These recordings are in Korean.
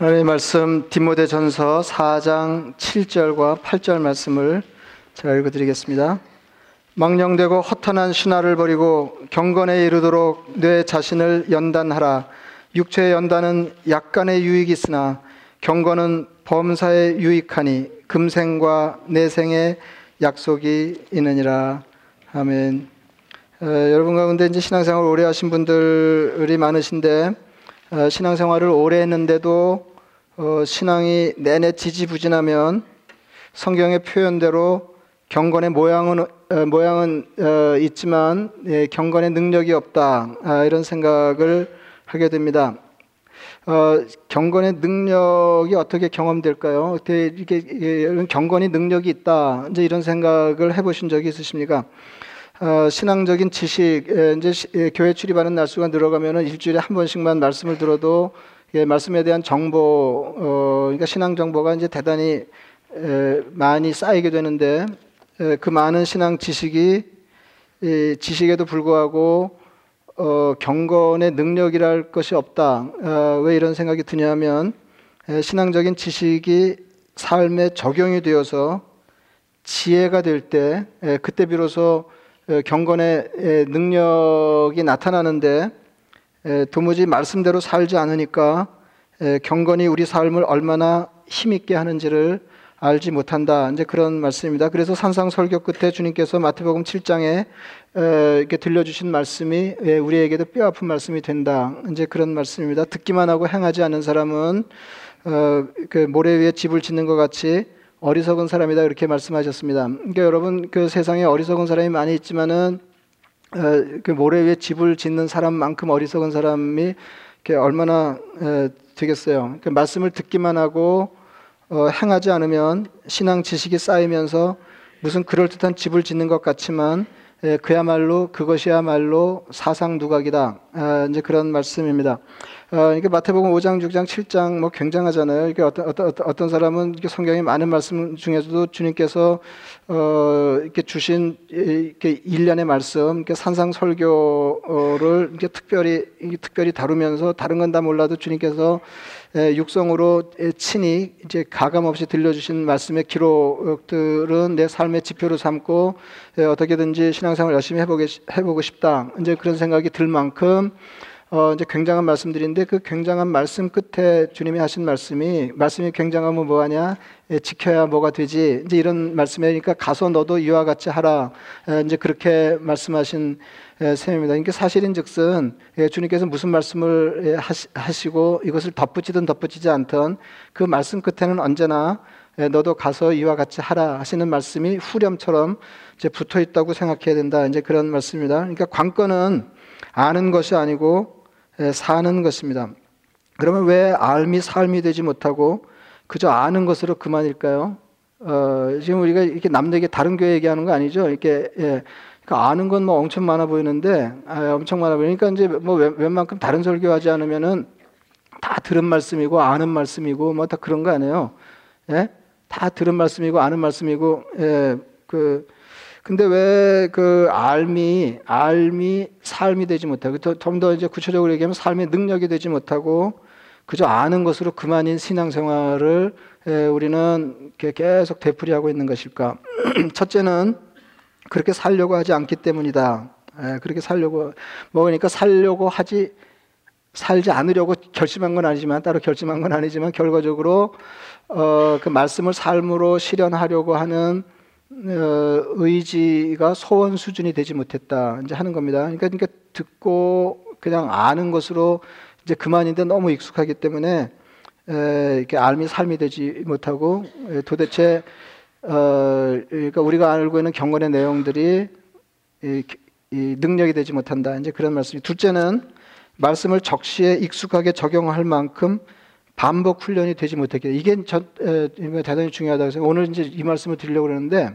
하나님의 말씀 디모데전서 4장 7절과 8절 말씀을 제가 읽어 드리겠습니다. 망령되고 허탄한 신화를 버리고 경건에 이르도록 내 자신을 연단하라. 육체의 연단은 약간의 유익이 있으나 경건은 범사에 유익하니 금생과 내생의 약속이 있느니라. 아멘. 어, 여러분 가운데 이제 신앙생활 오래 하신 분들이 많으신데 어, 신앙생활을 오래 했는데도 어, 신앙이 내내 지지부진하면 성경의 표현대로 경건의 모양은 어, 모양은 어, 있지만 예, 경건의 능력이 없다 아, 이런 생각을 하게 됩니다. 어, 경건의 능력이 어떻게 경험될까요? 어떻게 이게, 이게 경건이 능력이 있다 이제 이런 생각을 해보신 적이 있으십니까? 어, 신앙적인 지식, 예, 이제 시, 예, 교회 출입하는 날수가 늘어가면은 일주일에 한 번씩만 말씀을 들어도 예, 말씀에 대한 정보, 어, 그러니까 신앙 정보가 이제 대단히 에, 많이 쌓이게 되는데 에, 그 많은 신앙 지식이 이 지식에도 불구하고 어, 경건의 능력이랄 것이 없다. 어, 왜 이런 생각이 드냐면 에, 신앙적인 지식이 삶에 적용이 되어서 지혜가 될 때 그때 비로소 경건의 능력이 나타나는데 도무지 말씀대로 살지 않으니까 경건이 우리 삶을 얼마나 힘있게 하는지를 알지 못한다. 이제 그런 말씀입니다. 그래서 산상 설교 끝에 주님께서 마태복음 7장에 이렇게 들려주신 말씀이 우리에게도 뼈 아픈 말씀이 된다. 이제 그런 말씀입니다. 듣기만 하고 행하지 않는 사람은 어, 그 모래 위에 집을 짓는 것 같이 어리석은 사람이다 이렇게 말씀하셨습니다. 그러니까 여러분 그 세상에 어리석은 사람이 많이 있지만은 어, 그 모래 위에 집을 짓는 사람만큼 어리석은 사람이 얼마나 되겠어요. 그 말씀을 듣기만 하고 어, 행하지 않으면 신앙 지식이 쌓이면서 무슨 그럴듯한 집을 짓는 것 같지만 그야말로 그것이야말로 사상 누각이다. 아, 이제 그런 말씀입니다. 어, 이게 마태복음 5장, 6장, 7장 뭐 굉장하잖아요. 이게 어떤 어떤 어떤 사람은 이게 성경의 많은 말씀 중에서도 주님께서 어, 이렇게 주신 이렇게 일련의 말씀, 이렇게 산상 설교를 이렇게 특별히 특별히 다루면서 다른 건 다 몰라도 주님께서 육성으로 친히 이제 가감 없이 들려주신 말씀의 기록들은 내 삶의 지표로 삼고 어떻게든지 신앙생활 열심히 해보게, 해보고 싶다. 이제 그런 생각이 들 만큼 어, 이제 굉장한 말씀들인데 그 굉장한 말씀 끝에 주님이 하신 말씀이 말씀이 굉장하면 뭐하냐? 예, 지켜야 뭐가 되지? 이제 이런 말씀이니까 가서 너도 이와 같이 하라. 에, 이제 그렇게 말씀하신 에, 셈입니다. 그러니까 사실인즉슨 예, 주님께서 무슨 말씀을 예, 하시고 이것을 덧붙이든 덧붙이지 않든 그 말씀 끝에는 언제나 예, 너도 가서 이와 같이 하라 하시는 말씀이 후렴처럼 이제 붙어 있다고 생각해야 된다. 이제 그런 말씀입니다. 그러니까 관건은 아는 것이 아니고 사는 것입니다. 그러면 왜 알미 삶이 되지 못하고 그저 아는 것으로 그만일까요? 어, 지금 우리가 이렇게 남에게 다른 교회 얘기하는 거 아니죠? 이렇게 예. 그러니까 아는 건 뭐 엄청 많아 보이는데 아, 엄청 많아 보이니까 이제 뭐 웬만큼 다른 설교하지 않으면은 다 들은 말씀이고 아는 말씀이고 뭐 다 그런 거 아니에요? 예? 다 들은 말씀이고 아는 말씀이고 예. 그 근데 왜 그 알미 알미 삶이 되지 못하고 좀 더 이제 구체적으로 얘기하면 삶의 능력이 되지 못하고 그저 아는 것으로 그만인 신앙생활을 우리는 계속 되풀이하고 있는 것일까? 첫째는 그렇게 살려고 하지 않기 때문이다. 그렇게 살려고 먹으니까 살려고 하지 살지 않으려고 결심한 건 아니지만 따로 결심한 건 아니지만 결과적으로 어, 그 말씀을 삶으로 실현하려고 하는 어, 의지가 소원 수준이 되지 못했다 이제 하는 겁니다. 그러니까, 그러니까 듣고 그냥 아는 것으로 이제 그만인데 너무 익숙하기 때문에 에, 이렇게 알미 삶이 되지 못하고 에, 도대체 어, 그러니까 우리가 알고 있는 경건의 내용들이 이, 이 능력이 되지 못한다. 이제 그런 말씀이 둘째는 말씀을 적시에 익숙하게 적용할 만큼 반복 훈련이 되지 못했기 이게 저, 에, 대단히 중요하다고 해서 오늘 이제 이 말씀을 드리려고 그러는데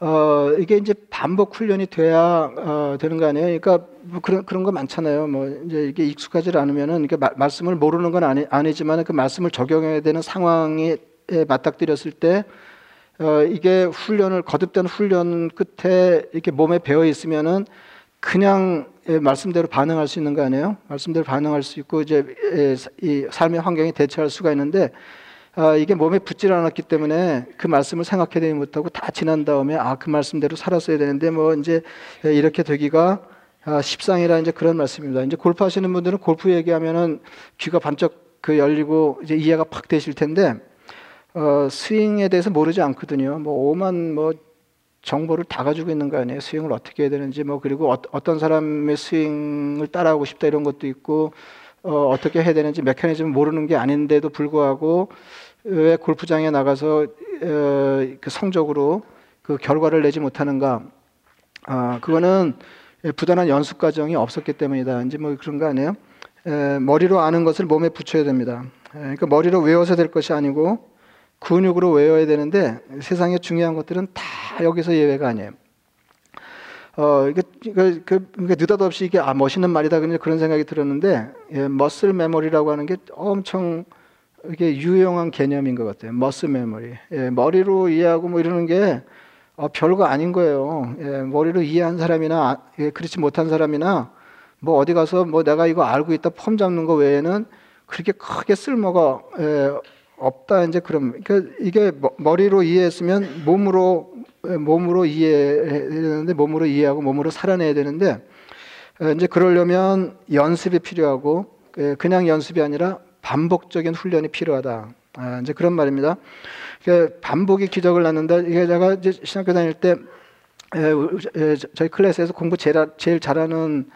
어, 이게 이제 반복 훈련이 돼야 어, 되는 거 아니에요? 그러니까 뭐 그런 그런 거 많잖아요. 뭐 이제 이게 익숙하지 않으면은 이게 말씀을 모르는 건 아니, 아니지만 그 말씀을 적용해야 되는 상황에 맞닥뜨렸을 때 어, 이게 훈련을 거듭된 훈련 끝에 이렇게 몸에 배어 있으면은 그냥 예, 말씀대로 반응할 수 있는 거 아니에요? 말씀대로 반응할 수 있고 이제 예, 이 삶의 환경에 대처할 수가 있는데 아, 이게 몸에 붙질 않았기 때문에 그 말씀을 생각해내지 못하고 다 지난 다음에 아 그 말씀대로 살았어야 되는데 뭐 이제 예, 이렇게 되기가 아, 십상이라 이제 그런 말씀입니다. 이제 골프 하시는 분들은 골프 얘기하면은 귀가 반짝 그 열리고 이제 이해가 팍 되실 텐데 어, 스윙에 대해서 모르지 않거든요. 뭐 오만 뭐 정보를 다 가지고 있는 거 아니에요. 스윙을 어떻게 해야 되는지 뭐 그리고 어, 떤 사람의 스윙을 따라하고 싶다 이런 것도 있고 어, 어떻게 해야 되는지 메커니즘 모르는 게 아닌데도 불구하고 왜 골프장에 나가서 어, 그 성적으로 그 결과를 내지 못하는가? 아 그거는 부단한 연습 과정이 없었기 때문이다. 이제 뭐 그런 거 아니에요? 에, 머리로 아는 것을 몸에 붙여야 됩니다. 에, 그러니까 머리로 외워서 될 것이 아니고 근육으로 외워야 되는데 세상에 중요한 것들은 다 여기서 예외가 아니에요. 어, 이게, 그, 그, 그 느닷없이 이게, 아, 멋있는 말이다. 그런 생각이 들었는데, 예, 머슬 메모리라고 하는 게 엄청 이게 유용한 개념인 것 같아요. 머슬 메모리. 예, 머리로 이해하고 뭐 이러는 게 어, 별거 아닌 거예요. 예, 머리로 이해한 사람이나, 예, 그렇지 못한 사람이나, 뭐 어디 가서 뭐 내가 이거 알고 있다 폼 잡는 거 외에는 그렇게 크게 쓸모가, 예, 없다 이제 그럼 그러니까 이게 머리로 이해했으면 몸으로 몸으로 이해해야 되는데 몸으로 이해하고 몸으로 살아내야 되는데 이제 그러려면 연습이 필요하고 그냥 연습이 아니라 반복적인 훈련이 필요하다. 아, 이제 그런 말입니다. 반복이 기적을 낳는다. 이게 제가 이제 신학교 다닐 때 저희 클래스에서 공부 제일, 제일 잘하는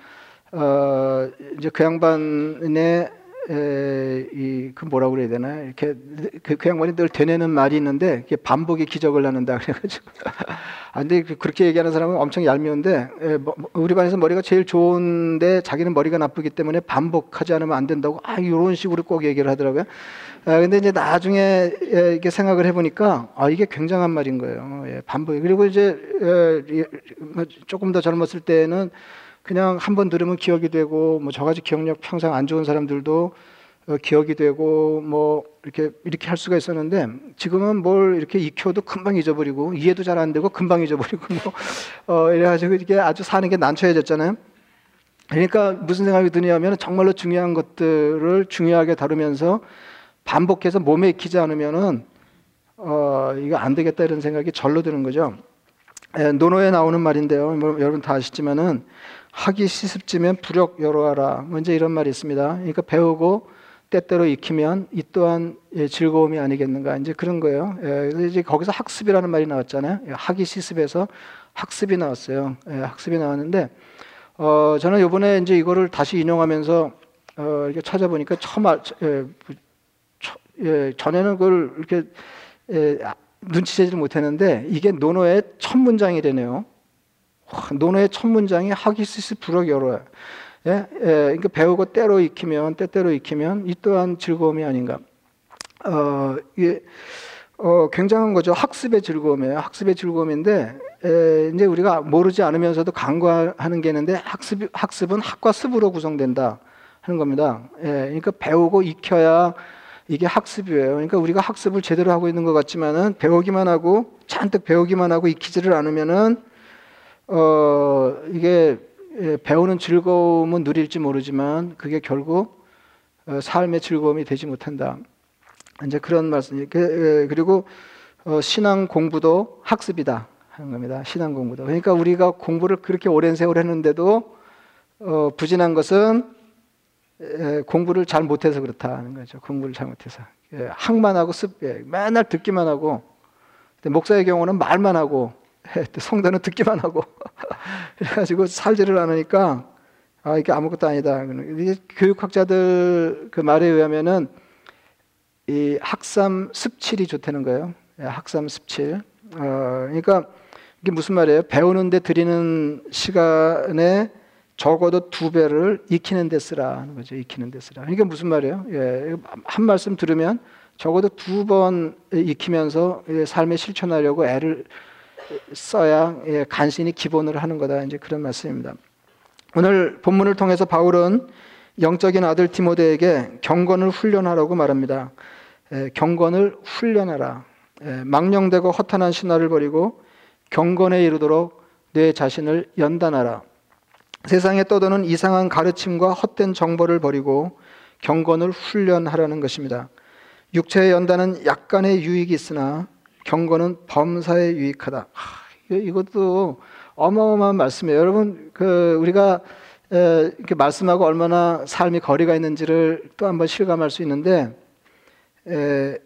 어, 이제 그 양반의 이그 뭐라고 그래야 되나 이렇게 그, 그 양반이 늘 되뇌는 말이 있는데 이게 반복이 기적을 낳는다 그래가지고 아 근데 그, 그렇게 얘기하는 사람은 엄청 얄미운데 에, 뭐, 뭐, 우리 반에서 머리가 제일 좋은데 자기는 머리가 나쁘기 때문에 반복하지 않으면 안 된다고 아 이런 식으로 꼭 얘기를 하더라고요. 아 근데 이제 나중에 에, 이게 생각을 해보니까 아 이게 굉장한 말인 거예요. 예, 반복 그리고 이제 에, 뭐 조금 더 젊었을 때는 그냥 한 번 들으면 기억이 되고 뭐 저같이 기억력 평상 안 좋은 사람들도 어, 기억이 되고 뭐 이렇게 이렇게 할 수가 있었는데 지금은 뭘 이렇게 익혀도 금방 잊어버리고 이해도 잘 안 되고 금방 잊어버리고 뭐 어 이래가지고 이게 아주 사는 게 난처해졌잖아요. 그러니까 무슨 생각이 드냐면 정말로 중요한 것들을 중요하게 다루면서 반복해서 몸에 익히지 않으면은 어 이거 안 되겠다 이런 생각이 절로 드는 거죠. 예, 노노에 나오는 말인데요. 뭐, 여러분 다 아시지만은 하기 시습지면 부력 여로하라. 먼저 이런 말이 있습니다. 그러니까 배우고 때때로 익히면 이 또한 예, 즐거움이 아니겠는가. 이제 그런 거예요. 예, 이제 거기서 학습이라는 말이 나왔잖아요. 예, 하기 시습에서 학습이 나왔어요. 학습이 나왔는데 어, 저는 이번에 이제 이거를 다시 인용하면서 어, 이렇게 찾아보니까 처음 알, 예, 예, 전에는 그걸 이렇게 예, 눈치채지 못했는데 이게 논어의 첫 문장이 되네요. 논어의 첫 문장이 하기시스 불어 열어요. 예? 예, 그러니까 배우고 때로 익히면 때때로 익히면 이 또한 즐거움이 아닌가. 어, 이게 어, 굉장한 거죠. 학습의 즐거움이에요. 학습의 즐거움인데 에, 이제 우리가 모르지 않으면서도 간과하는 게 있는데 학습 학습은 학과 습으로 구성된다 하는 겁니다. 예, 그러니까 배우고 익혀야 이게 학습이에요. 그러니까 우리가 학습을 제대로 하고 있는 것 같지만은 배우기만 하고 잔뜩 배우기만 하고 익히지를 않으면은 어, 이게 예, 배우는 즐거움은 누릴지 모르지만 그게 결국 어, 삶의 즐거움이 되지 못한다. 이제 그런 말씀. 그, 예, 그리고 어, 신앙 공부도 학습이다 하는 겁니다. 신앙 공부도. 그러니까 우리가 공부를 그렇게 오랜 세월 했는데도 어, 부진한 것은 예, 공부를 잘 못해서 그렇다는 거죠. 공부를 잘 못해서. 학만 하고 습, 맨날 듣기만 하고 목사의 경우는 말만 하고 성도는 듣기만 하고 그래가지고 살지를 않으니까 아 이게 아무것도 아니다. 교육학자들 그 말에 의하면은 이 학삼 습칠이 좋다는 거예요. 예, 학삼 습칠. 어, 그러니까 이게 무슨 말이에요? 배우는데 들이는 시간에 적어도 두 배를 익히는 데 쓰라 하는 거죠. 익히는 데 쓰라. 이게 무슨 말이에요? 예, 한 말씀 들으면 적어도 두 번 익히면서 삶에 실천하려고 애를 써야 예, 간신히 기본으로 하는 거다. 이제 그런 말씀입니다. 오늘 본문을 통해서 바울은 영적인 아들 디모데에게 경건을 훈련하라고 말합니다. 예, 경건을 훈련하라. 예, 망령되고 허탄한 신화를 버리고 경건에 이르도록 내 자신을 연단하라. 세상에 떠도는 이상한 가르침과 헛된 정보를 버리고 경건을 훈련하라는 것입니다. 육체의 연단은 약간의 유익이 있으나 경건은 범사에 유익하다. 하, 이것도 어마어마한 말씀이에요. 여러분, 그 우리가 에, 이렇게 말씀하고 얼마나 삶이 거리가 있는지를 또 한번 실감할 수 있는데 에,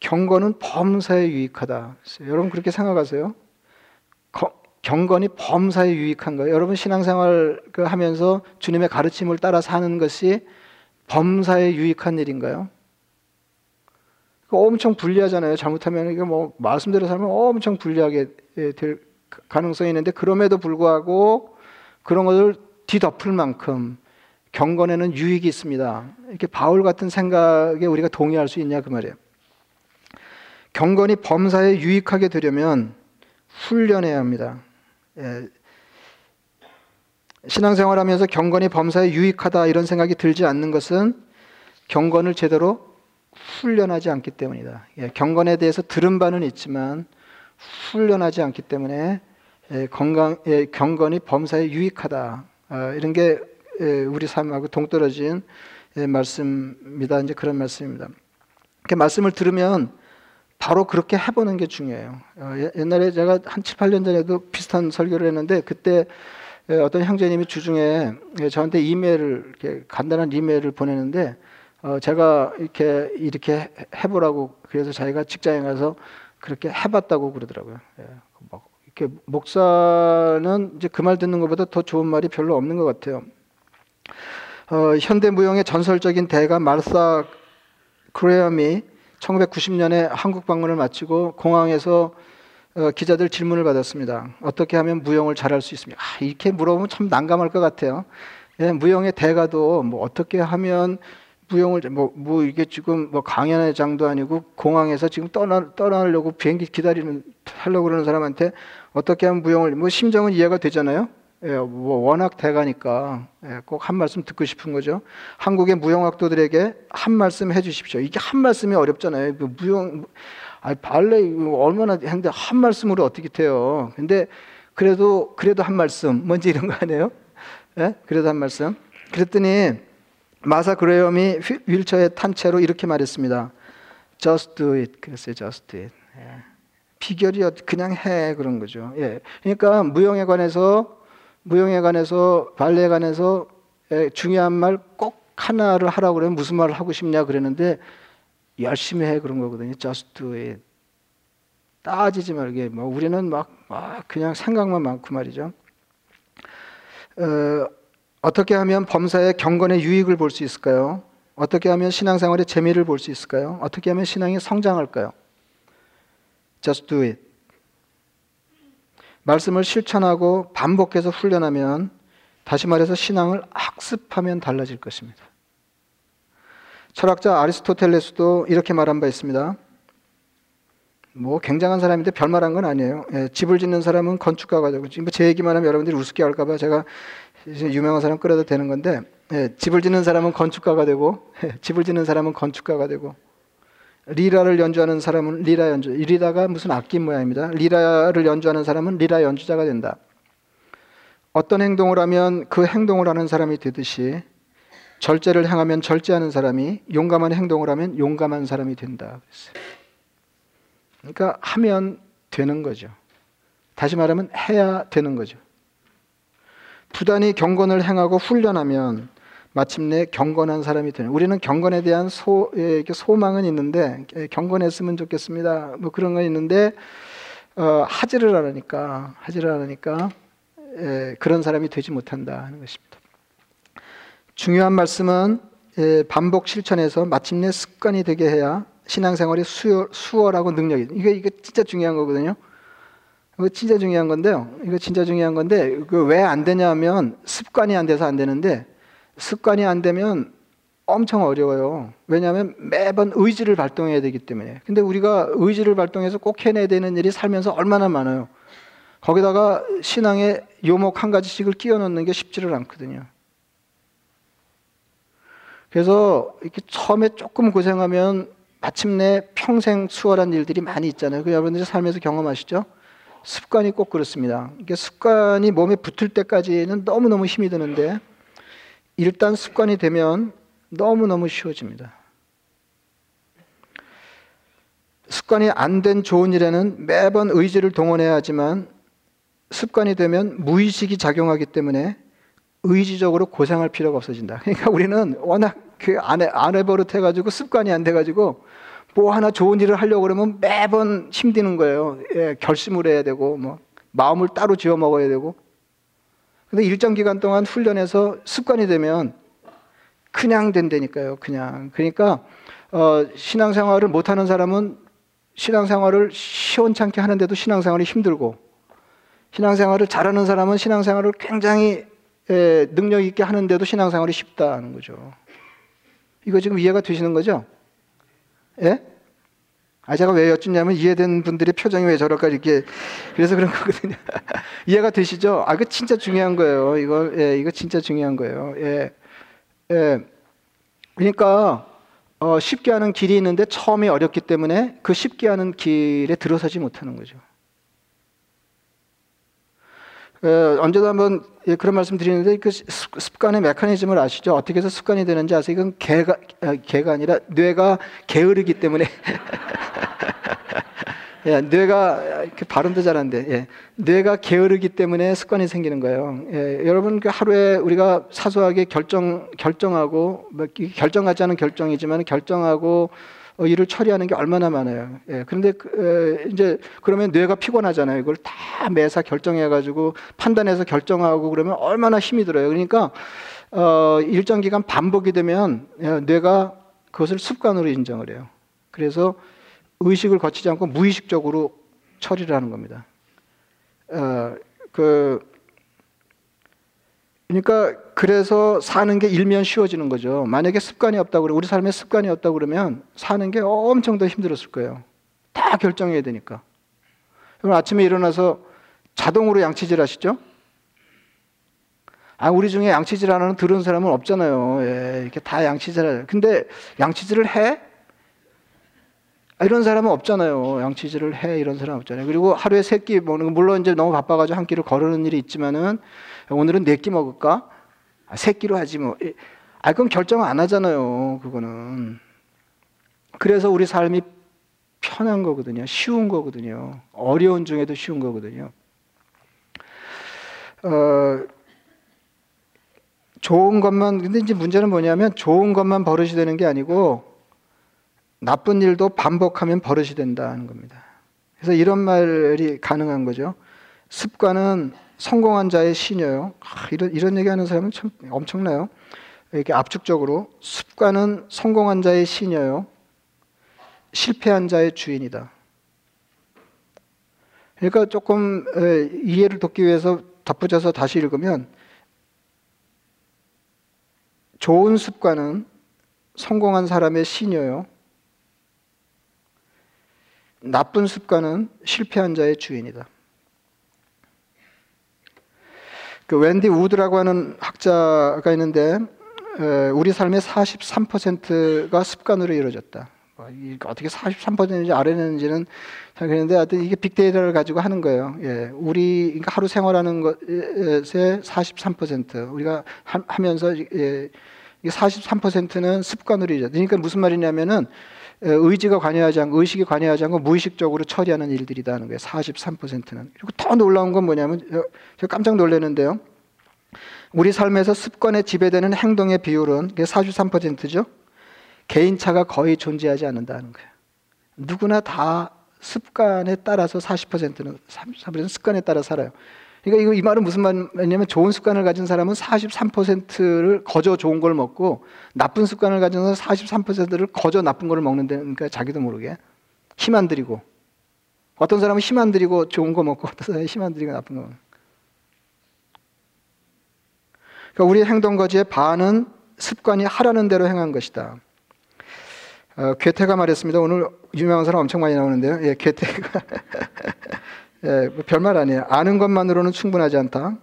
경건은 범사에 유익하다. 여러분 그렇게 생각하세요? 거, 경건이 범사에 유익한 거예요. 여러분 신앙생활 그 하면서 주님의 가르침을 따라 사는 것이 범사에 유익한 일인가요? 엄청 불리하잖아요. 잘못하면 이게 뭐 말씀대로 살면 엄청 불리하게 될 가능성이 있는데 그럼에도 불구하고 그런 것을 뒤덮을 만큼 경건에는 유익이 있습니다. 이렇게 바울 같은 생각에 우리가 동의할 수 있냐 그 말이에요. 경건이 범사에 유익하게 되려면 훈련해야 합니다. 예. 신앙생활하면서 경건이 범사에 유익하다 이런 생각이 들지 않는 것은 경건을 제대로 훈련하지 않기 때문이다. 예. 경건에 대해서 들은 바는 있지만 훈련하지 않기 때문에 예, 건강, 예, 경건이 범사에 유익하다. 아, 이런 게 예, 우리 삶하고 동떨어진 예, 말씀입니다. 이제 그런 말씀입니다. 이렇게 말씀을 들으면 바로 그렇게 해보는 게 중요해요. 어, 옛날에 제가 한 7, 8년 전에도 비슷한 설교를 했는데 그때 어떤 형제님이 주중에 저한테 이메일을 간단한 이메일을 보내는데 어, 제가 이렇게 이렇게 해보라고 그래서 자기가 직장에 가서 그렇게 해봤다고 그러더라고요. 예, 이렇게 목사는 이제 그 말 듣는 것보다 더 좋은 말이 별로 없는 것 같아요. 어, 현대 무용의 전설적인 대가 마르사 크레엄이 1990년에 한국 방문을 마치고 공항에서 어, 기자들 질문을 받았습니다. 어떻게 하면 무용을 잘할 수 있습니까? 아, 이렇게 물어보면 참 난감할 것 같아요. 예, 무용의 대가도 뭐 어떻게 하면 무용을 뭐, 뭐 이게 지금 뭐 강연회장도 아니고 공항에서 지금 떠나 떠나려고 비행기 기다리는 하려고 그러는 사람한테 어떻게 하면 무용을 뭐 심정은 이해가 되잖아요. 예, 뭐 워낙 대가니까 예, 꼭 한 말씀 듣고 싶은 거죠. 한국의 무용학도들에게 한 말씀 해주십시오. 이게 한 말씀이 어렵잖아요. 그 무용 아 발레 얼마나 했는데 한 말씀으로 어떻게 돼요? 근데 그래도 그래도 한 말씀 뭔지 이런 거 아니에요? 예? 그래도 한 말씀. 그랬더니 마사 그레엄이 휠체어에 탄 채로 이렇게 말했습니다. Just do it. 그랬어요. Just do it. 예. 비결이 그냥 해 그런 거죠. 예. 그러니까 무용에 관해서 무용에 관해서 발레에 관해서 예, 중요한 말 꼭 하나를 하라고 그러면 무슨 말을 하고 싶냐 그랬는데 열심히 해 그런 거거든요. Just do it. 따지지 말게. 뭐 우리는 막, 막 그냥 생각만 많고 말이죠. 어, 어떻게 하면 범사의 경건의 유익을 볼 수 있을까요? 어떻게 하면 신앙생활의 재미를 볼 수 있을까요? 어떻게 하면 신앙이 성장할까요? Just do it. 말씀을 실천하고 반복해서 훈련하면 다시 말해서 신앙을 학습하면 달라질 것입니다. 철학자 아리스토텔레스도 이렇게 말한 바 있습니다. 뭐 굉장한 사람인데 별말한 건 아니에요. 예, 집을 짓는 사람은 건축가가 되고 지금 제 얘기만 하면 여러분들이 우습게 할까봐 제가 유명한 사람 끌어도 되는 건데 예, 집을 짓는 사람은 건축가가 되고 예, 집을 짓는 사람은 건축가가 되고 리라를 연주하는 사람은 리라 연주. 리라가 무슨 악기 모양입니다. 리라를 연주하는 사람은 리라 연주자가 된다. 어떤 행동을 하면 그 행동을 하는 사람이 되듯이 절제를 행하면 절제하는 사람이 용감한 행동을 하면 용감한 사람이 된다. 그러니까 하면 되는 거죠. 다시 말하면 해야 되는 거죠. 부단히 경건을 행하고 훈련하면 마침내 경건한 사람이 되는. 우리는 경건에 대한 소, 예, 소망은 있는데 경건했으면 좋겠습니다. 뭐 그런 건 있는데 어, 하지를 않으니까 하지를 않으니까 예, 그런 사람이 되지 못한다 하는 것입니다. 중요한 말씀은 예, 반복 실천해서 마침내 습관이 되게 해야 신앙생활이 수월, 수월하고 능력이. 이게 이게 진짜 중요한 거거든요. 이거 진짜 중요한 건데요. 이거 진짜 중요한 건데 왜 안 되냐면 습관이 안 돼서 안 되는데 습관이 안 되면 엄청 어려워요. 왜냐하면 매번 의지를 발동해야 되기 때문에. 근데 우리가 의지를 발동해서 꼭 해내야 되는 일이 살면서 얼마나 많아요. 거기다가 신앙에 요목 한 가지씩을 끼워 넣는 게 쉽지를 않거든요. 그래서 이렇게 처음에 조금 고생하면 마침내 평생 수월한 일들이 많이 있잖아요. 그 여러분들이 삶에서 경험하시죠? 습관이 꼭 그렇습니다. 이게 습관이 몸에 붙을 때까지는 너무너무 힘이 드는데 일단 습관이 되면 너무너무 쉬워집니다. 습관이 안 된 좋은 일에는 매번 의지를 동원해야 하지만 습관이 되면 무의식이 작용하기 때문에 의지적으로 고생할 필요가 없어진다. 그러니까 우리는 워낙 그안 해, 버릇 해가지고 습관이 안 돼가지고 뭐 하나 좋은 일을 하려고 그러면 매번 힘드는 거예요. 예, 결심을 해야 되고, 뭐, 마음을 따로 지어 먹어야 되고. 근데 일정 기간 동안 훈련해서 습관이 되면 그냥 된다니까요. 그냥. 그러니까, 어, 신앙생활을 못하는 사람은 신앙생활을 시원찮게 하는데도 신앙생활이 힘들고, 신앙생활을 잘하는 사람은 신앙생활을 굉장히 예, 능력 있게 하는데도 신앙생활이 쉽다는 거죠. 이거 지금 이해가 되시는 거죠? 예? 아, 제가 왜 여쭙냐면 이해된 분들의 표정이 왜 저럴까 이렇게 그래서 그런 거거든요. 이해가 되시죠? 아, 그 진짜 중요한 거예요. 이거, 예, 이거 진짜 중요한 거예요. 예, 예. 그러니까 어, 쉽게 하는 길이 있는데 처음이 어렵기 때문에 그 쉽게 하는 길에 들어서지 못하는 거죠. 어, 언제도 한번 예, 그런 말씀 드리는데 그 습관의 메커니즘을 아시죠? 어떻게 해서 습관이 되는지 아세요? 이건 개가 아, 개가 아니라 뇌가 게으르기 때문에 예, 뇌가 이렇게 발음도 잘한데 예, 뇌가 게으르기 때문에 습관이 생기는 거예요. 예, 여러분 그 하루에 우리가 사소하게 결정 결정하고 뭐, 결정하지 않은 결정이지만 결정하고 어, 일을 처리하는 게 얼마나 많아요. 예, 그런데 그, 에, 이제 그러면 뇌가 피곤하잖아요. 이걸 다 매사 결정해가지고 판단해서 결정하고 그러면 얼마나 힘이 들어요. 그러니까 어, 일정 기간 반복이 되면 예, 뇌가 그것을 습관으로 인정을 해요. 그래서 의식을 거치지 않고 무의식적으로 처리를 하는 겁니다. 어, 그 그러니까 그래서 사는 게 일면 쉬워지는 거죠. 만약에 습관이 없다고 그래, 우리 삶에 습관이 없다고 그러면 사는 게 엄청 더 힘들었을 거예요. 다 결정해야 되니까. 그럼 아침에 일어나서 자동으로 양치질 하시죠? 아, 우리 중에 양치질 하는 들은 사람은 없잖아요. 예, 이렇게 다 양치질 을 근데 양치질을 해? 아, 이런 사람은 없잖아요. 양치질을 해 이런 사람 없잖아요. 그리고 하루에 세 끼 먹는 물론 이제 너무 바빠가지고 한 끼를 거르는 일이 있지만은 오늘은 네 끼 먹을까? 아, 세 끼로 하지 뭐. 아 그럼 결정 안 하잖아요. 그거는. 그래서 우리 삶이 편한 거거든요. 쉬운 거거든요. 어려운 중에도 쉬운 거거든요. 어, 좋은 것만 근데 이제 문제는 뭐냐면 좋은 것만 버릇이 되는 게 아니고 나쁜 일도 반복하면 버릇이 된다는 겁니다. 그래서 이런 말이 가능한 거죠. 습관은 성공한 자의 신여요. 아, 이런, 이런 얘기 하는 사람은 참 엄청나요. 이렇게 압축적으로 습관은 성공한 자의 신여요. 실패한 자의 주인이다. 그러니까 조금 이해를 돕기 위해서 덧붙여서 다시 읽으면 좋은 습관은 성공한 사람의 신여요. 나쁜 습관은 실패한 자의 주인이다. 그 웬디 우드라고 하는 학자가 있는데 우리 삶의 43%가 습관으로 이루어졌다. 뭐 어떻게 43%인지 알아내는지는 잘 그랬는데 하여튼 이게 빅데이터를 가지고 하는 거예요. 예, 우리 그러니까 하루 생활하는 것의 43% 우리가 하 면서 예, 43%는 습관으로 이루어졌다. 그러니까 무슨 말이냐면은 의지가 관여하지 않고 의식이 관여하지 않고 무의식적으로 처리하는 일들이다 하는 거예요. 43%는. 그리고 더 놀라운 건 뭐냐면 제가 깜짝 놀랐는데요. 우리 삶에서 습관에 지배되는 행동의 비율은 43%죠. 개인차가 거의 존재하지 않는다는 거예요. 누구나 다 습관에 따라서 40%는 33%는 습관에 따라 살아요. 그러니까 이거 이 말은 무슨 말이냐면 좋은 습관을 가진 사람은 43%를 거저 좋은 걸 먹고 나쁜 습관을 가진 사람은 43%를 거저 나쁜 걸 먹는다니까 그러니까 자기도 모르게 힘 안 들이고 어떤 사람은 힘 안 들이고 좋은 거 먹고 어떤 사람은 힘 안 들이고 나쁜 거 먹고 그러니까 우리의 행동 거지의 반은 습관이 하라는 대로 행한 것이다. 어, 괴테가 말했습니다. 오늘 유명한 사람 엄청 많이 나오는데요. 예, 괴테가 예, 뭐 별말 아니에요. 아는 것만으로는 충분하지 않다.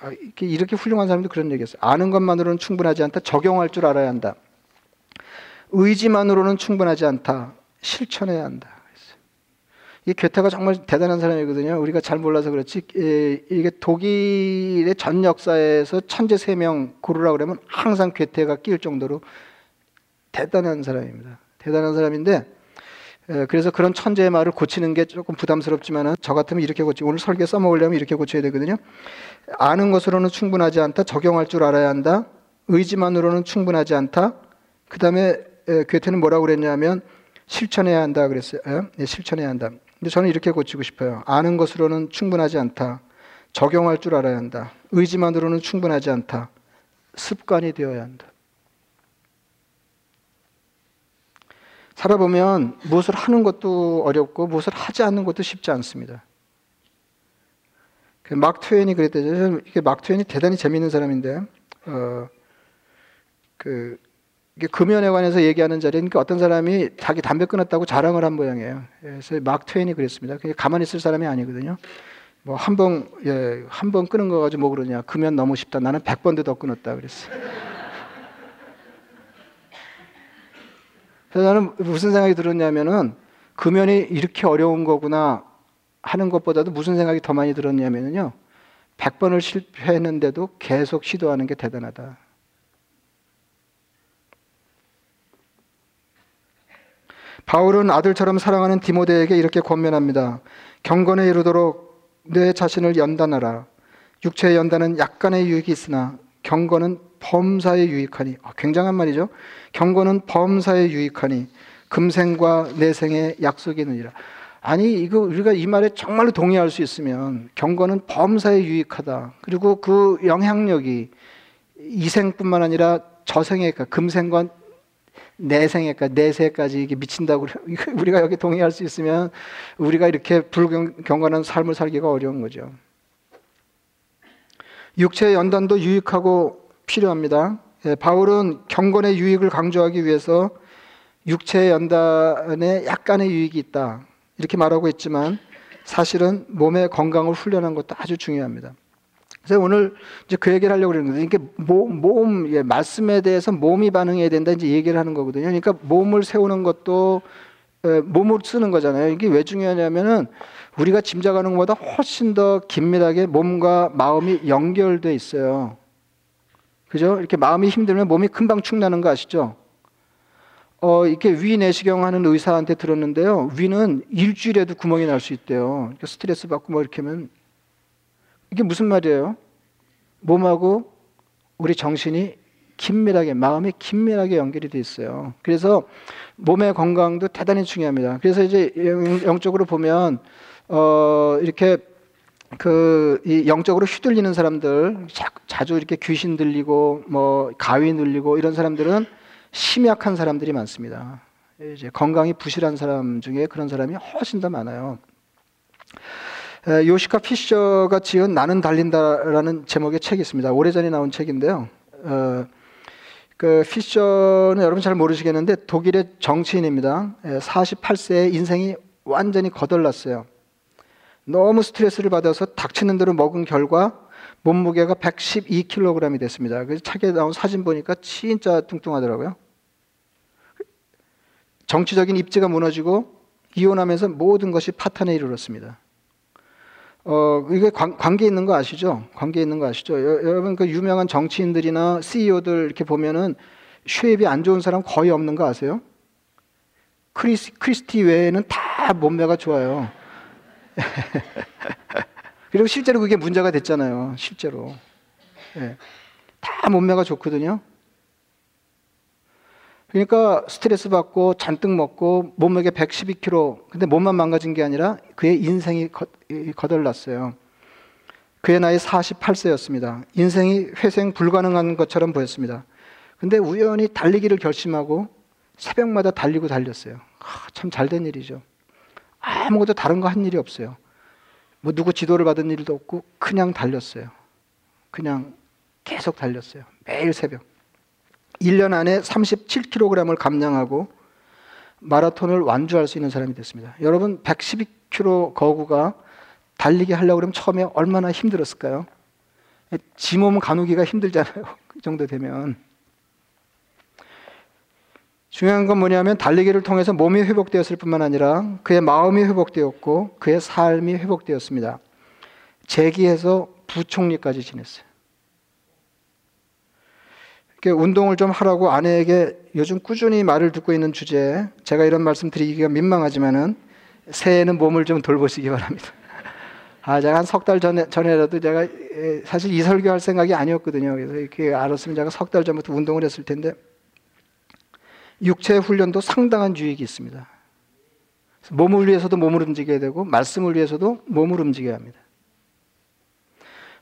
아, 이렇게, 훌륭한 사람도 그런 얘기했어요. 아는 것만으로는 충분하지 않다. 적용할 줄 알아야 한다. 의지만으로는 충분하지 않다. 실천해야 한다. 이 괴테가 정말 대단한 사람이거든요. 우리가 잘 몰라서 그렇지 이게 독일의 전 역사에서 천재 세 명 고르라 그러면 항상 괴테가 끼일 정도로 대단한 사람입니다. 대단한 사람인데 그래서 그런 천재의 말을 고치는 게 조금 부담스럽지만 저 같으면 이렇게 고치 오늘 설계 써먹으려면 이렇게 고쳐야 되거든요. 아는 것으로는 충분하지 않다. 적용할 줄 알아야 한다. 의지만으로는 충분하지 않다. 그 다음에 괴테는 뭐라고 그랬냐면 실천해야 한다 그랬어요. 네, 실천해야 한다. 근데 저는 이렇게 고치고 싶어요. 아는 것으로는 충분하지 않다. 적용할 줄 알아야 한다. 의지만으로는 충분하지 않다. 습관이 되어야 한다. 살아보면 무엇을 하는 것도 어렵고 무엇을 하지 않는 것도 쉽지 않습니다. 그막 트웬이 그랬대죠. 이게 막 트웬이 대단히 재미있는 사람인데, 어, 그, 금연에 관해서 얘기하는 자리니까 그러니까 어떤 사람이 자기 담배 끊었다고 자랑을 한 모양이에요. 그래서 막 트웬이 그랬습니다. 가만히 있을 사람이 아니거든요. 뭐 한 번, 예, 한 번 끊은 거 가지고 뭐 그러냐. 금연 너무 쉽다. 나는 백 번도 더 끊었다. 그랬어요. 그래서 나는 무슨 생각이 들었냐면은 금연이 이렇게 어려운 거구나 하는 것보다도 무슨 생각이 더 많이 들었냐면요. 100번을 실패했는데도 계속 시도하는 게 대단하다. 바울은 아들처럼 사랑하는 디모데에게 이렇게 권면합니다. 경건에 이르도록 내 자신을 연단하라. 육체의 연단은 약간의 유익이 있으나 경건은 범사에 유익하니 아, 굉장한 말이죠. 경건은 범사에 유익하니 금생과 내생의 약속이 있느니라. 아니 이거 우리가 이 말에 정말로 동의할 수 있으면 경건은 범사에 유익하다. 그리고 그 영향력이 이생뿐만 아니라 저생에 금생과 내생에까지 내세까지 이게 미친다고 우리가 여기 동의할 수 있으면 우리가 이렇게 불경건한 삶을 살기가 어려운 거죠. 육체의 연단도 유익하고 필요합니다. 예, 바울은 경건의 유익을 강조하기 위해서 육체의 연단에 약간의 유익이 있다. 이렇게 말하고 있지만 사실은 몸의 건강을 훈련한 것도 아주 중요합니다. 그래서 오늘 이제 그 얘기를 하려고 그러는데 이게 몸, 몸 예, 말씀에 대해서 몸이 반응해야 된다 이제 얘기를 하는 거거든요. 그러니까 몸을 세우는 것도 예, 몸을 쓰는 거잖아요. 이게 왜 중요하냐면은 우리가 짐작하는 것보다 훨씬 더 긴밀하게 몸과 마음이 연결돼 있어요. 그죠? 이렇게 마음이 힘들면 몸이 금방 축나는 거 아시죠? 어, 이렇게 위 내시경 하는 의사한테 들었는데요. 위는 일주일에도 구멍이 날 수 있대요. 그러니까 스트레스 받고 뭐 이렇게 하면 이게 무슨 말이에요? 몸하고 우리 정신이 긴밀하게 마음이 긴밀하게 연결이 돼 있어요. 그래서 몸의 건강도 대단히 중요합니다. 그래서 이제 영적으로 보면 어 이렇게 그 이 영적으로 휘둘리는 사람들 자, 주 이렇게 귀신 들리고 뭐 가위 눌리고 이런 사람들은 심약한 사람들이 많습니다. 이제 건강이 부실한 사람 중에 그런 사람이 훨씬 더 많아요. 요시카 피셔가 지은 나는 달린다라는 제목의 책이 있습니다. 오래전에 나온 책인데요. 어, 그 피셔는 여러분 잘 모르시겠는데 독일의 정치인입니다. 48세에 인생이 완전히 거덜났어요. 너무 스트레스를 받아서 닥치는 대로 먹은 결과 몸무게가 112kg이 됐습니다. 그래서 책에 나온 사진 보니까 진짜 뚱뚱하더라고요. 정치적인 입지가 무너지고 이혼하면서 모든 것이 파탄에 이르렀습니다. 어, 이게 관, 계 있는 거 아시죠? 관계 있는 거 아시죠? 여, 여러분 그 유명한 정치인들이나 CEO들 이렇게 보면은 shape이 안 좋은 사람 거의 없는 거 아세요? 크리스, 크리스티 외에는 다 몸매가 좋아요. 그리고 실제로 그게 문제가 됐잖아요. 실제로. 네. 다 몸매가 좋거든요. 그러니까 스트레스 받고 잔뜩 먹고 몸무게 112kg. 근데 몸만 망가진 게 아니라 그의 인생이 거, 거덜났어요. 그의 나이 48세였습니다. 인생이 회생 불가능한 것처럼 보였습니다. 근데 우연히 달리기를 결심하고 새벽마다 달리고 달렸어요. 아, 참잘 된 일이죠. 아무것도 다른 거 한 일이 없어요. 뭐 누구 지도를 받은 일도 없고 그냥 달렸어요. 그냥 계속 달렸어요. 매일 새벽. 1년 안에 37kg을 감량하고 마라톤을 완주할 수 있는 사람이 됐습니다. 여러분 112kg 거구가 달리기 하려고 그러면 처음에 얼마나 힘들었을까요? 지몸 가누기가 힘들잖아요. 그 정도 되면. 중요한 건 뭐냐면 달리기를 통해서 몸이 회복되었을 뿐만 아니라 그의 마음이 회복되었고 그의 삶이 회복되었습니다. 재기해서 부총리까지 지냈어요. 운동을 좀 하라고 아내에게 요즘 꾸준히 말을 듣고 있는 주제에 제가 이런 말씀 드리기가 민망하지만은 새해에는 몸을 좀 돌보시기 바랍니다. 아, 제가 한 석 달 전에, 전에라도 제가 사실 이 설교할 생각이 아니었거든요. 그래서 이렇게 알았으면 제가 석 달 전부터 운동을 했을 텐데 육체 훈련도 상당한 유익이 있습니다. 몸을 위해서도 몸을 움직여야 되고 말씀을 위해서도 몸을 움직여야 합니다.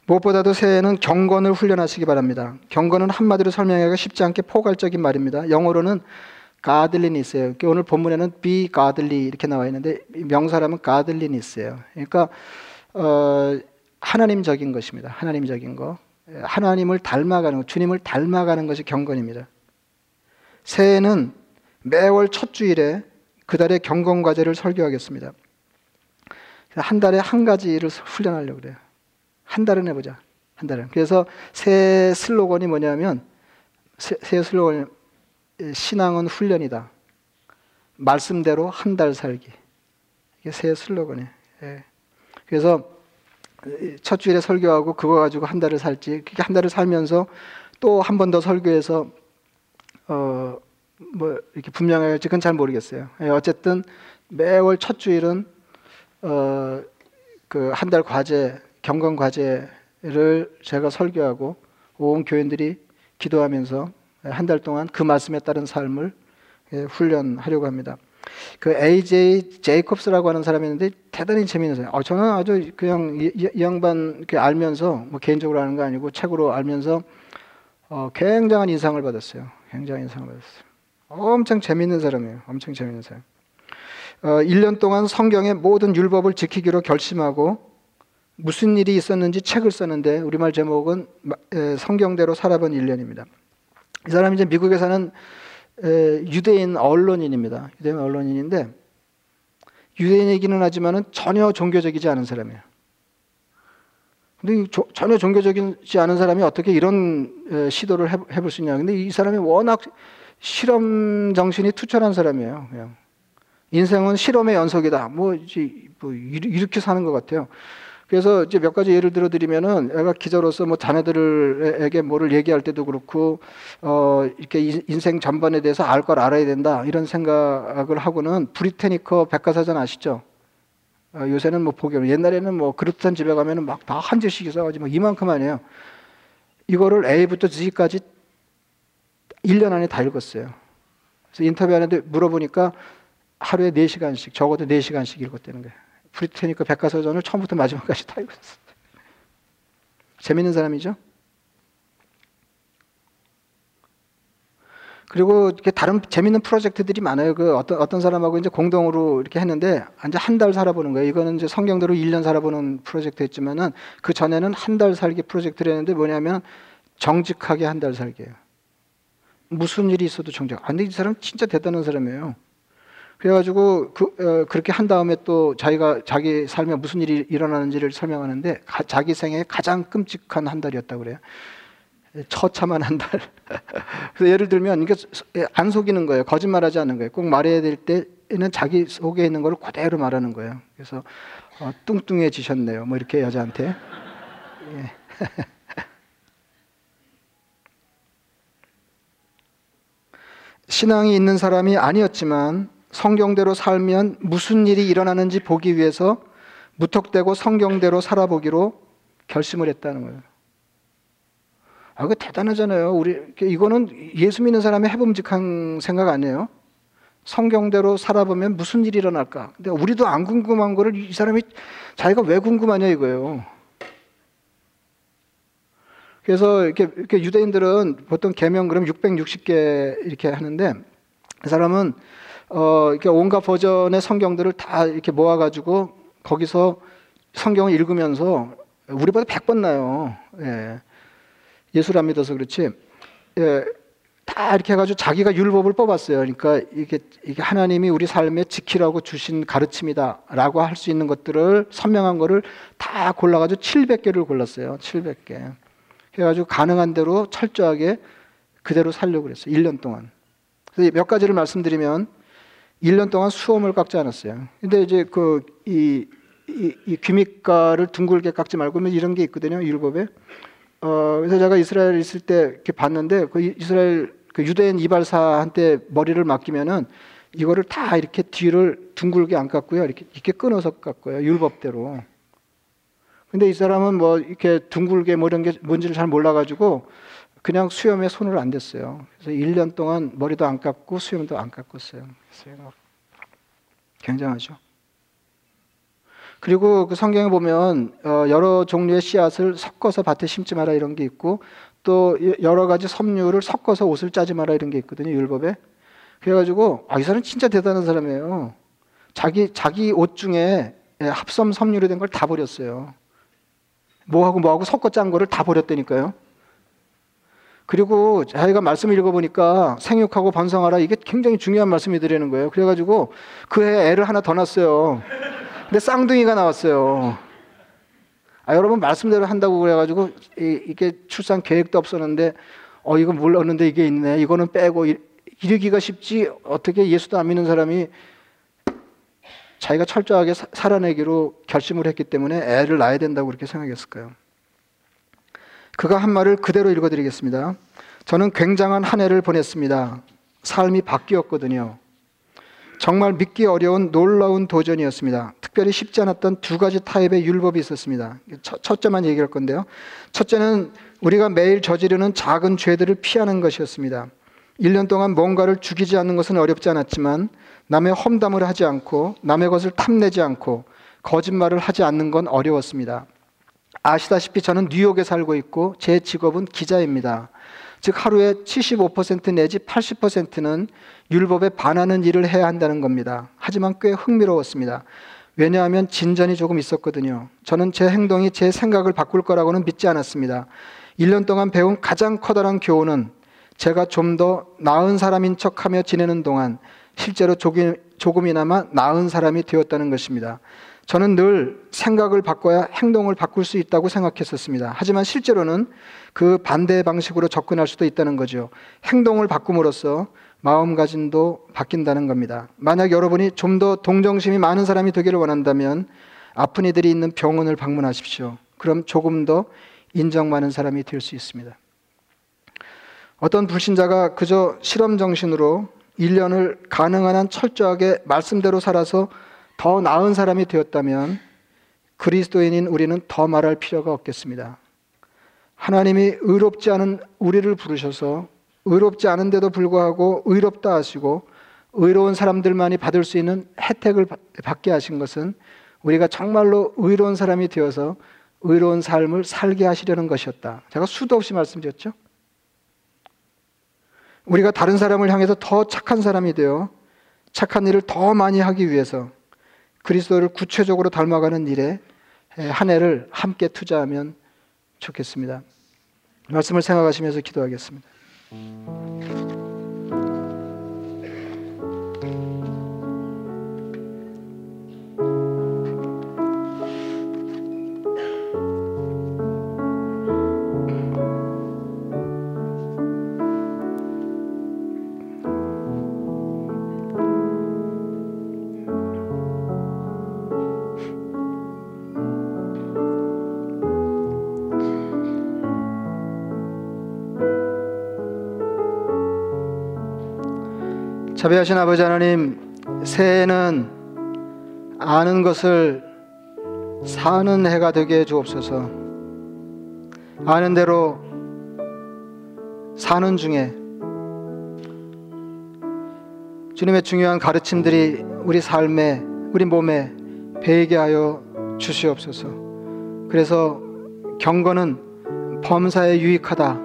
무엇보다도 새해에는 경건을 훈련하시기 바랍니다. 경건은 한마디로 설명하기가 쉽지 않게 포괄적인 말입니다. 영어로는 godliness예요. 오늘 본문에는 be godly 이렇게 나와 있는데 명사라면 godliness예요. 그러니까 어, 하나님적인 것입니다. 하나님적인 거. 하나님을 닮아가는 것, 주님을 닮아가는 것이 경건입니다. 새해에는 매월 첫 주일에 그 달의 경건 과제를 설교하겠습니다. 한 달에 한 가지를 훈련하려고 그래요. 한 달은 해보자. 한 달은. 그래서 새 슬로건이 뭐냐면 새, 새 슬로건이 신앙은 훈련이다. 말씀대로 한 달 살기. 이게 새 슬로건이에요. 예. 그래서 첫 주일에 설교하고 그거 가지고 한 달을 살지. 그게 한 달을 살면서 또 한 번 더 설교해서 어 뭐 이렇게 분명하게 할지 그건 잘 모르겠어요. 예, 어쨌든 매월 첫 주일은 어 그 한 달 과제 경건 과제를 제가 설교하고 온 교인들이 기도하면서 한 달 동안 그 말씀에 따른 삶을 예, 훈련하려고 합니다. 그 AJ 제이콥스라고 하는 사람이 있는데 대단히 재미있는 사람. 어, 저는 아주 그냥 이, 이 양반 알면서 뭐 개인적으로 아는 거 아니고 책으로 알면서 어, 굉장한 인상을 받았어요. 굉장한 인상을 받았어요. 엄청 재미있는 사람이에요. 엄청 재미있는 사람. 어, 1년 동안 성경의 모든 율법을 지키기로 결심하고 무슨 일이 있었는지 책을 썼는데 우리말 제목은 성경대로 살아본 1년입니다. 이 사람이 이제 미국에 사는 유대인 언론인입니다. 유대인 언론인인데 유대인이기는 하지만은 전혀 종교적이지 않은 사람이에요. 근데 전혀 종교적이지 않은 사람이 어떻게 이런 시도를 해볼 수 있냐. 근데 이 사람이 워낙 실험 정신이 투철한 사람이에요. 그냥. 인생은 실험의 연속이다. 뭐, 뭐 이렇게 사는 것 같아요. 그래서 이제 몇 가지 예를 들어 드리면은 애가 기자로서 뭐 자녀들에게 뭐를 얘기할 때도 그렇고 어 이렇게 인생 전반에 대해서 알 걸 알아야 된다 이런 생각을 하고는 브리테니커 백과사전 아시죠? 어, 요새는 뭐 보기 옛날에는 뭐 그렇듯한 집에 가면은 막 다한 줄씩 써가지고 이만큼 아니에요. 이거를 A부터 Z까지 1년 안에 다 읽었어요. 그래서 인터뷰하는데 물어보니까 하루에 4시간씩 적어도 4시간씩 읽었다는 거예요. 브리테니크 백과사전을 처음부터 마지막까지 다 읽었어요. 재밌는 사람이죠? 그리고 이렇게 다른 재밌는 프로젝트들이 많아요. 그 어떤 어떤 사람하고 이제 공동으로 이렇게 했는데 이제 한 달 살아보는 거예요. 이거는 이제 성경대로 1년 살아보는 프로젝트였지만은 그 전에는 한 달 살기 프로젝트를 했는데 뭐냐면 정직하게 한 달 살기예요. 무슨 일이 있어도 정직. 아, 근데 이 사람 진짜 대단한 사람이에요. 그래가지고 그, 어, 그렇게 한 다음에 또 자기가 자기 삶에 무슨 일이 일어나는지를 설명하는데 가, 자기 생애 가장 끔찍한 한 달이었다고 그래요. 처참한 한 달. 그래서 예를 들면 이게 안 속이는 거예요. 거짓말하지 않는 거예요. 꼭 말해야 될 때는 자기 속에 있는 걸 그대로 말하는 거예요. 그래서 어, 뚱뚱해지셨네요. 뭐 이렇게 여자한테. 예. 신앙이 있는 사람이 아니었지만 성경대로 살면 무슨 일이 일어나는지 보기 위해서 무턱대고 성경대로 살아보기로 결심을 했다는 거예요. 아, 이거 대단하잖아요. 우리, 이거는 예수 믿는 사람의 해봄직한 생각 아니에요? 성경대로 살아보면 무슨 일이 일어날까? 근데 우리도 안 궁금한 거를 이 사람이 자기가 왜 궁금하냐 이거예요. 그래서 이렇게, 이렇게 유대인들은 보통 개명 그럼 660개 이렇게 하는데 그 사람은 어, 이렇게 온갖 버전의 성경들을 다 이렇게 모아가지고 거기서 성경을 읽으면서 우리보다 100번 나요. 예. 예수를 안 믿어서 그렇지. 예. 다 이렇게 해가지고 자기가 율법을 뽑았어요. 그러니까 이게, 이게 하나님이 우리 삶에 지키라고 주신 가르침이다라고 할 수 있는 것들을 선명한 거를 다 골라가지고 700개를 골랐어요. 700개. 그래가지고 가능한 대로 철저하게 그대로 살려고 그랬어요. 1년 동안. 그래서 몇 가지를 말씀드리면 1년 동안 수험을 깎지 않았어요. 근데 이제 그 이 이, 이 귀밑가를 둥글게 깎지 말고 뭐 이런 게 있거든요. 율법에. 어, 그래서 제가 이스라엘 있을 때 이렇게 봤는데 그 이스라엘 그 유대인 이발사한테 머리를 맡기면은 이거를 다 이렇게 뒤를 둥글게 안 깎고요. 이렇게 이렇게 끊어서 깎고요. 율법대로. 근데 이 사람은 뭐 이렇게 둥글게 뭐 이런 게 뭔지를 잘 몰라가지고 그냥 수염에 손을 안 댔어요. 그래서 1년 동안 머리도 안 깎고 수염도 안 깎았어요. 굉장하죠. 그리고 그 성경에 보면 어, 여러 종류의 씨앗을 섞어서 밭에 심지 마라 이런 게 있고 또 여러 가지 섬유를 섞어서 옷을 짜지 마라 이런 게 있거든요 율법에. 그래가지고 아, 이 사람 진짜 대단한 사람이에요. 자기 자기 옷 중에 예, 합섬 섬유로 된 걸 다 버렸어요. 뭐하고 뭐하고 섞어 짠 거를 다 버렸다니까요. 그리고 자기가 말씀을 읽어보니까 생육하고 번성하라 이게 굉장히 중요한 말씀이 드리는 거예요. 그래가지고 그해 애를 하나 더 낳았어요. 근데 쌍둥이가 나왔어요. 아, 여러분 말씀대로 한다고 그래가지고 이, 게 출산 계획도 없었는데 어 이거 몰랐는데 이게 있네. 이거는 빼고 이르기가 쉽지 어떻게 예수도 안 믿는 사람이 자기가 철저하게 사, 살아내기로 결심을 했기 때문에 애를 낳아야 된다고 그렇게 생각했을까요? 그가 한 말을 그대로 읽어드리겠습니다. 저는 굉장한 한 해를 보냈습니다. 삶이 바뀌었거든요. 정말 믿기 어려운 놀라운 도전이었습니다. 특별히 쉽지 않았던 두 가지 타입의 율법이 있었습니다. 첫, 째만 얘기할 건데요. 첫째는 우리가 매일 저지르는 작은 죄들을 피하는 것이었습니다. 1년 동안 뭔가를 죽이지 않는 것은 어렵지 않았지만 남의 험담을 하지 않고 남의 것을 탐내지 않고 거짓말을 하지 않는 건 어려웠습니다. 아시다시피 저는 뉴욕에 살고 있고 제 직업은 기자입니다. 즉 하루에 75% 내지 80%는 율법에 반하는 일을 해야 한다는 겁니다. 하지만 꽤 흥미로웠습니다. 왜냐하면 진전이 조금 있었거든요. 저는 제 행동이 제 생각을 바꿀 거라고는 믿지 않았습니다. 1년 동안 배운 가장 커다란 교훈은 제가 좀 더 나은 사람인 척 하며 지내는 동안 실제로 조금 이나마 나은 사람이 되었다는 것입니다. 저는 늘 생각을 바꿔야 행동을 바꿀 수 있다고 생각했었습니다. 하지만 실제로는 그 반대 방식으로 접근할 수도 있다는 거죠. 행동을 바꿈으로써 마음가짐도 바뀐다는 겁니다. 만약 여러분이 좀 더 동정심이 많은 사람이 되기를 원한다면 아픈 이들이 있는 병원을 방문하십시오. 그럼 조금 더 인정 많은 사람이 될 수 있습니다. 어떤 불신자가 그저 실험 정신으로 1년을 가능한 한 철저하게 말씀대로 살아서 더 나은 사람이 되었다면 그리스도인인 우리는 더 말할 필요가 없겠습니다. 하나님이 의롭지 않은 우리를 부르셔서 의롭지 않은데도 불구하고 의롭다 하시고 의로운 사람들만이 받을 수 있는 혜택을 받게 하신 것은 우리가 정말로 의로운 사람이 되어서 의로운 삶을 살게 하시려는 것이었다. 제가 수도 없이 말씀드렸죠. 우리가 다른 사람을 향해서 더 착한 사람이 되어 착한 일을 더 많이 하기 위해서 그리스도를 구체적으로 닮아가는 일에 한 해를 함께 투자하면 좋겠습니다. 말씀을 생각하시면서 기도하겠습니다. Música 자비하신 아버지 하나님, 새해는 아는 것을 사는 해가 되게 해 주옵소서. 아는 대로 사는 중에 주님의 중요한 가르침들이 우리 삶에, 우리 몸에 배이게 하여 주시옵소서. 그래서 경건은 범사에 유익하다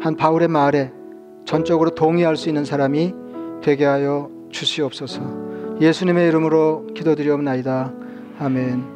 한 바울의 말에 전적으로 동의할 수 있는 사람이 되게 하여 주시옵소서. 예수님의 이름으로 기도드리옵나이다. 아멘.